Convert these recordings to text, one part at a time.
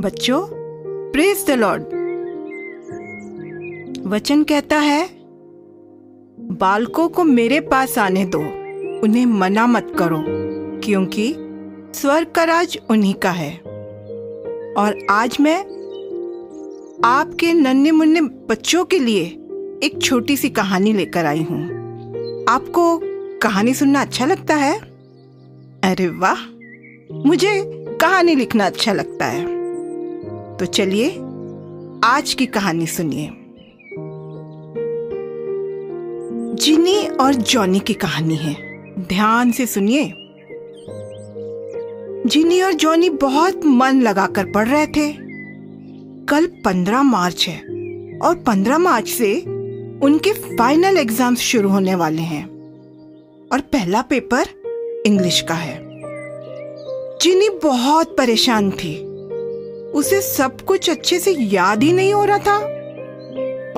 बच्चों praise the Lord वचन कहता है, बालकों को मेरे पास आने दो, उन्हें मना मत करो, क्योंकि स्वर्ग का राज उन्हीं का है। और आज मैं आपके नन्हे मुन्ने बच्चों के लिए एक छोटी सी कहानी लेकर आई हूँ। आपको कहानी सुनना अच्छा लगता है? अरे वाह! मुझे कहानी लिखना अच्छा लगता है। तो चलिए, आज की कहानी सुनिए। जिनी और जॉनी की कहानी है। ध्यान से सुनिए। जिनी और जॉनी बहुत मन लगाकर पढ़ रहे थे। कल पंद्रह मार्च है और पंद्रह मार्च से उनके फाइनल एग्ज़ाम्स शुरू होने वाले हैं। और पहला पेपर इंग्लिश का है। जिनी बहुत परेशान थी। उसे सब कुछ अच्छे से याद ही नहीं हो रहा था।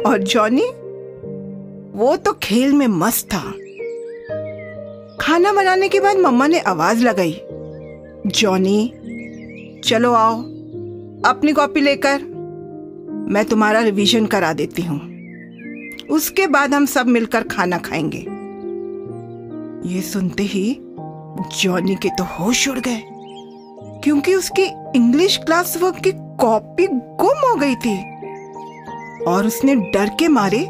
और जॉनी, वो तो खेल में मस्त था। खाना बनाने के बाद मम्मा ने आवाज़ लगाई। जॉनी, चलो आओ, अपनी कॉपी लेकर मैं तुम्हारा रिवीजन करा देती हूँ। उसके बाद हम सब मिलकर खाना खाएँगे। ये सुनते ही जॉनी के तो होश उड़ गए, क्योंकि उसकी इंग्लिश क्लास वर्क की कॉपी गुम हो गई थी। और उसने डर के मारे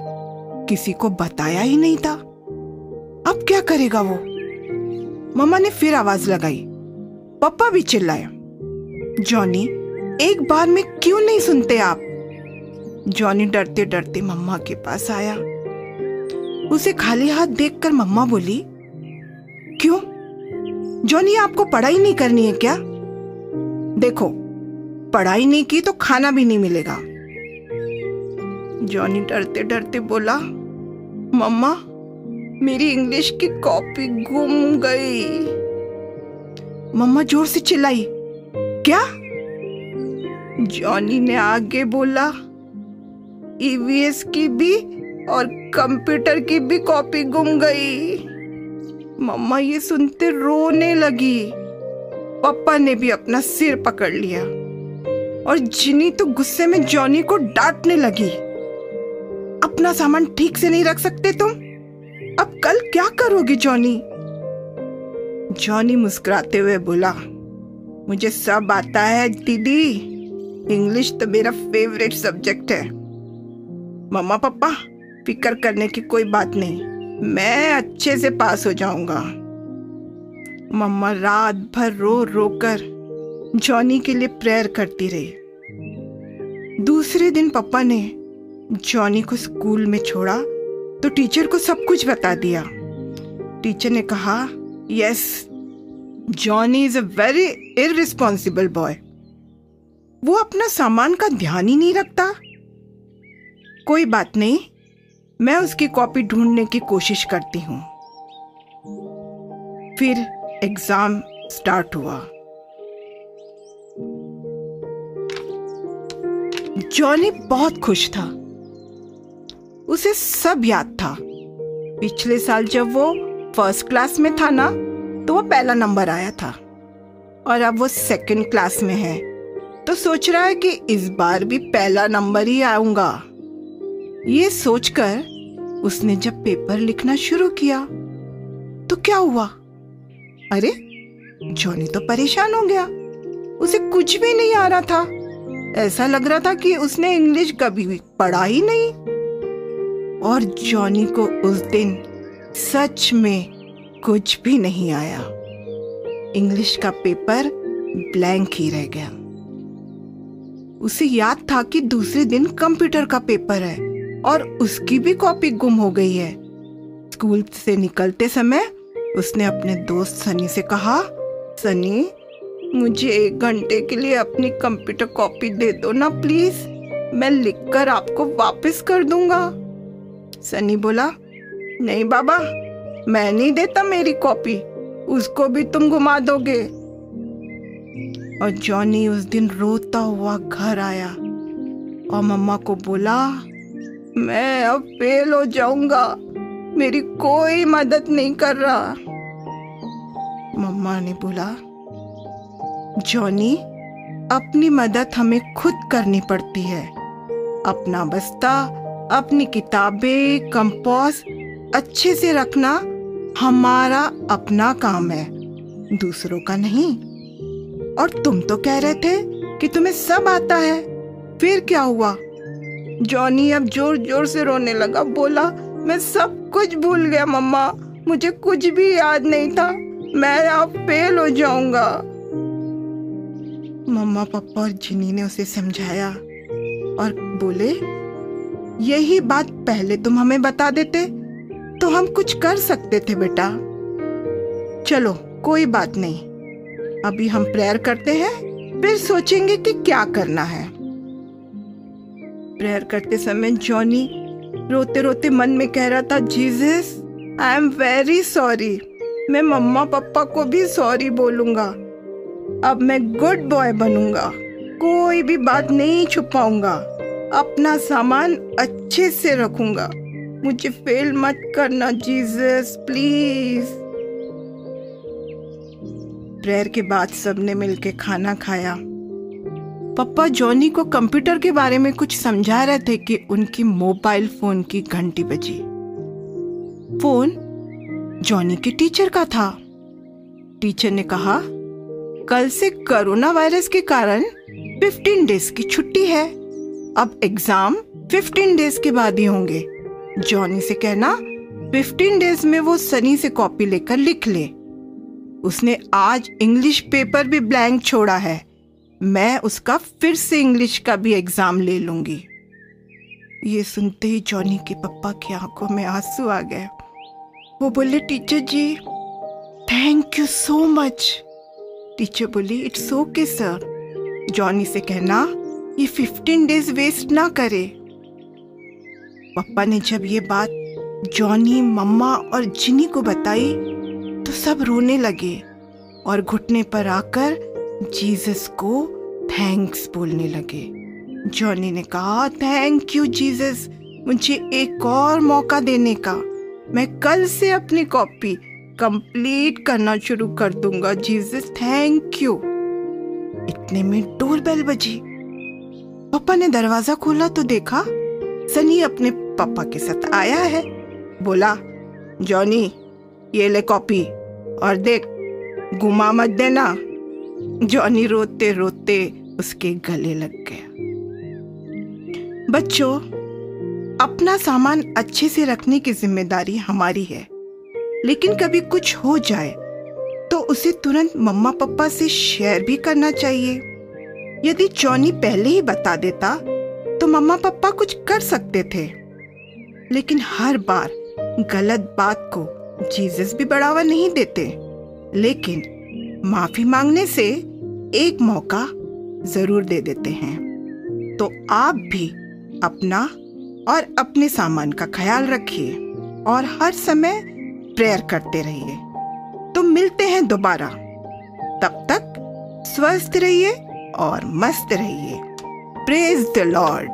किसी को बताया ही नहीं था। अब क्या करेगा वो? मम्मा ने फिर आवाज़ लगाई, पापा भी चिल्लाए। जॉनी, एक बार में क्यों नहीं सुनते आप? जॉनी डरते डरते मम्मा के पास आया। उसे खाली हाथ देखकर मम्मा बोली, क्यों? जॉनी, आपको पढ़ाई नहीं करनी है क्या? देखो, पढ़ाई नहीं की तो खाना भी नहीं मिलेगा। जॉनी डरते डरते बोला, मम्मा, मेरी इंग्लिश की कॉपी गुम गई। मम्मा ज़ोर से चिल्लाई, क्या? जॉनी ने आगे बोला ईवीएस की भी और कंप्यूटर की भी कॉपी गुम गई। मम्मा ये सुनते रोने लगी। पापा ने भी अपना सिर पकड़ लिया। और जिनी तो गुस्से में जॉनी को डांटने लगी। अपना सामान ठीक से नहीं रख सकते तुम? अब कल क्या करोगे जॉनी? जॉनी मुस्कुराते हुए बोला, मुझे सब आता है, दीदी। इंग्लिश तो मेरा फेवरेट सब्जेक्ट है। मम्मा पापा, फ़िक्र करने की कोई बात नहीं। मैं अच्छे से पास हो जाऊँगा। मम्मा रात भर रो रो कर जॉनी के लिए प्रेयर करती रही। दूसरे दिन पापा ने जॉनी को स्कूल में छोड़ा तो टीचर को सब कुछ बता दिया। टीचर ने कहा, yes, Johnny is a very irresponsible boy. वो अपना सामान का ध्यान ही नहीं रखता। कोई बात नहीं, मैं उसकी कॉपी ढूँढने की कोशिश करती हूँ। फिर एग्ज़ाम स्टार्ट हुआ। जॉनी बहुत खुश था। उसे सब याद था। पिछले साल जब वो फ़र्स्ट क्लास में था ना तो वो पहला नंबर आया था। और अब वो सेकंड क्लास में है तो सोच रहा है कि इस बार भी पहला नंबर ही आऊँगा। ये सोचकर उसने जब पेपर लिखना शुरू किया तो क्या हुआ? अरे, जॉनी तो परेशान हो गया। उसे कुछ भी नहीं आ रहा था। ऐसा लग रहा था कि उसने इंग्लिश कभी भी पढ़ा ही नहीं। और जॉनी को उस दिन सच में कुछ भी नहीं आया। इंग्लिश का पेपर ब्लैंक ही रह गया। उसे याद था कि दूसरे दिन कंप्यूटर का पेपर है। और उसकी भी कॉपी गुम हो गई है। स्कूल से निकलते समय उसने अपने दोस्त सनी से कहा, सनी, मुझे एक घंटे के लिए अपनी कंप्यूटर कॉपी दे दो ना प्लीज़। मैं लिखकर आपको वापस कर दूँगा। सनी बोला, नहीं बाबा, मैं नहीं देता मेरी कॉपी। उसको भी तुम घुमा दोगे। और जॉनी उस दिन रोता हुआ घर आया और मम्मा को बोला मैं अब फेल हो जाऊँगा। मेरी कोई मदद नहीं कर रहा। मम्मा ने बोला, जॉनी, अपनी मदद हमें खुद करनी पड़ती है। अपना बस्ता, अपनी किताबें कंपास अच्छे से रखना हमारा अपना काम है। दूसरों का नहीं। और तुम तो कह रहे थे कि तुम्हें सब आता है। फिर क्या हुआ? जॉनी अब ज़ोर ज़ोर से रोने लगा। बोला, मैं सब कुछ भूल गया, मम्मा। मुझे कुछ भी याद नहीं था। मैं अब फेल हो जाऊँगा। मम्मा, पापा और जिनी ने उसे समझाया और बोले, यही बात पहले तुम हमें बता देते तो हम कुछ कर सकते थे बेटा। चलो, कोई बात नहीं। अभी हम प्रेयर करते हैं, फिर सोचेंगे कि क्या करना है। प्रेयर करते समय जॉनी रोते रोते मन में कह रहा था, Jesus I am very sorry मैं मम्मा पापा को भी सॉरी बोलूँगा। अब मैं गुड बॉय बनूँगा। कोई भी बात नहीं छुपाऊँगा। अपना सामान अच्छे से रखूँगा। मुझे फेल मत करना, जीसस प्लीज़ प्रेयर के बाद सबने मिलके खाना खाया। पापा जॉनी को कंप्यूटर के बारे में कुछ समझा रहे थे कि उनकी मोबाइल फ़ोन की घंटी बजी। फ़ोन जॉनी के टीचर का था। टीचर ने कहा, कल से कोरोना वायरस के कारण 15 डेज़ की छुट्टी है। अब एग्ज़ाम 15 डेज़ के बाद ही होंगे। जॉनी से कहना 15 डेज़ में वो सनी से कॉपी लेकर लिख ले। उसने आज इंग्लिश पेपर भी ब्लैंक छोड़ा है। मैं उसका फिर से इंग्लिश का भी एग्ज़ाम ले लूँगी। ये सुनते ही जॉनी के पप्पा की आँखों में आँसू आ गए। वो बोले, teacher ji thank you so much teacher बोली इट्स ओके सर जॉनी से कहना, ये फिफ्टीन डेज़ वेस्ट ना करे. पापा ने जब ये बात जॉनी मम्मा और जिनी को बताई तो सब रोने लगे और घुटने पर आकर जीसस को थैंक्स बोलने लगे। जॉनी ने कहा थैंक यू जीसस मुझे एक और मौका देने का। मैं कल से अपनी कॉपी कंप्लीट करना शुरू कर दूँगा जीसस थैंक यू इतने में डोर बेल बजी। पापा ने दरवाज़ा खोला तो देखा, सनी अपने पापा के साथ आया है। बोला, जॉनी, ये ले कॉपी और देख, घुमा मत देना। जॉनी रोते रोते उसके गले लग गया बच्चों, अपना सामान अच्छे से रखने की ज़िम्मेदारी हमारी है, लेकिन कभी कुछ हो जाए तो उसे तुरंत मम्मा पापा से शेयर भी करना चाहिए। यदि जॉनी पहले ही बता देता तो मम्मा पापा कुछ कर सकते थे। लेकिन हर बार गलत बात को जीसस भी बढ़ावा नहीं देते। लेकिन माफ़ी मांगने से एक मौका ज़रूर दे देते हैं। तो आप भी अपना और अपने सामान का ख्याल रखिए और हर समय प्रेयर करते रहिए। तो मिलते हैं दोबारा। तब तक स्वस्थ रहिए और मस्त रहिए। Praise the Lord